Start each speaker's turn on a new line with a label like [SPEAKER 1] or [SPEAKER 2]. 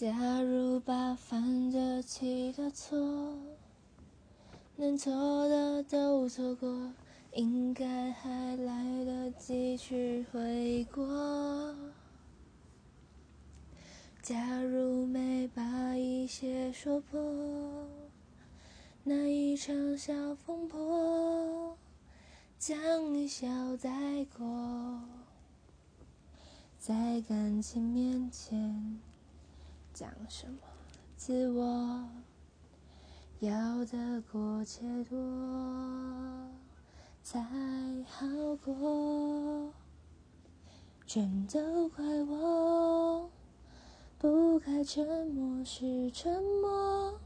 [SPEAKER 1] 假如把犯得起的错，能错的都错过，应该还来得及去悔过。假如没把一切说破，那一场小风波，将一笑带过，在感情面前。讲什么？自我要得过且多才好过，全都怪我不该沉默是沉默。